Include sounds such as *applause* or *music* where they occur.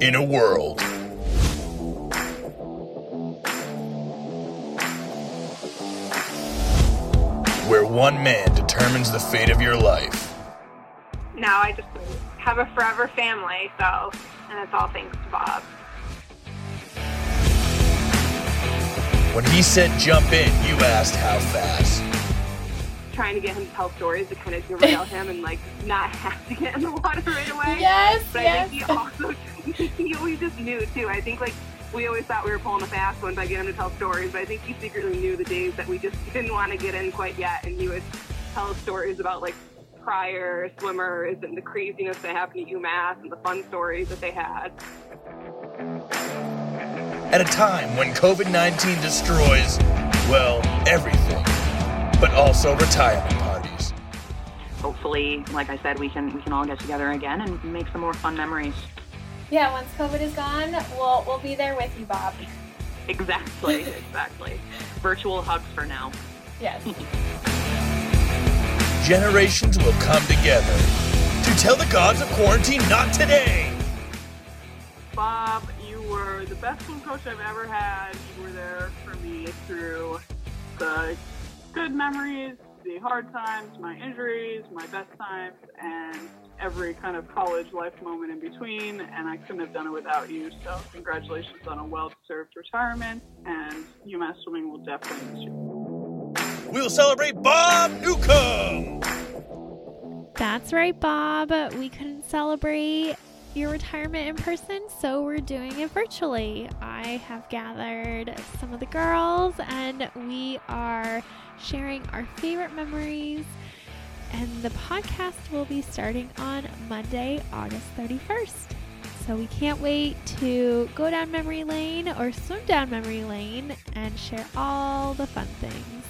in a world where one man determines the fate of your life. Now I just have a forever family, so, and it's all thanks to Bob. When he said jump in, you asked how fast. Trying to get him to tell stories to kind of derail him and like not *laughs* have to get in the water right away. Yes, But yes. I think he also *laughs* he always just knew too. I think like we always thought we were pulling a fast one by getting him to tell stories, but I think he secretly knew the days that we just *laughs* didn't want to get in quite yet, and he would tell us stories about like prior swimmers and the craziness that happened at UMass and the fun stories that they had. At a time when COVID 19 destroys, well, everything, but also retirement parties. hopefully, like I said, we can we can all get together again and make some more fun memories. Yeah, once COVID is gone, we'll we'll be there with you, Bob. Exactly, *laughs* exactly. Virtual hugs for now. Yes. *laughs* Generations will come together to tell the gods of quarantine not today. Bob, you were the best swim coach I've ever had. You were there for me through the good memories, the hard times, my injuries, my best times, and every kind of college life moment in between. And I couldn't have done it without you. So, congratulations on a well deserved retirement. And UMass Swimming will definitely miss you. We'll celebrate Bob Newcomb. That's right, Bob. We couldn't celebrate your retirement in person, so we're doing it virtually. I have gathered some of the girls, and we are sharing our favorite memories. And the podcast will be starting on Monday, August 31st. So we can't wait to go down memory lane or swim down memory lane and share all the fun things.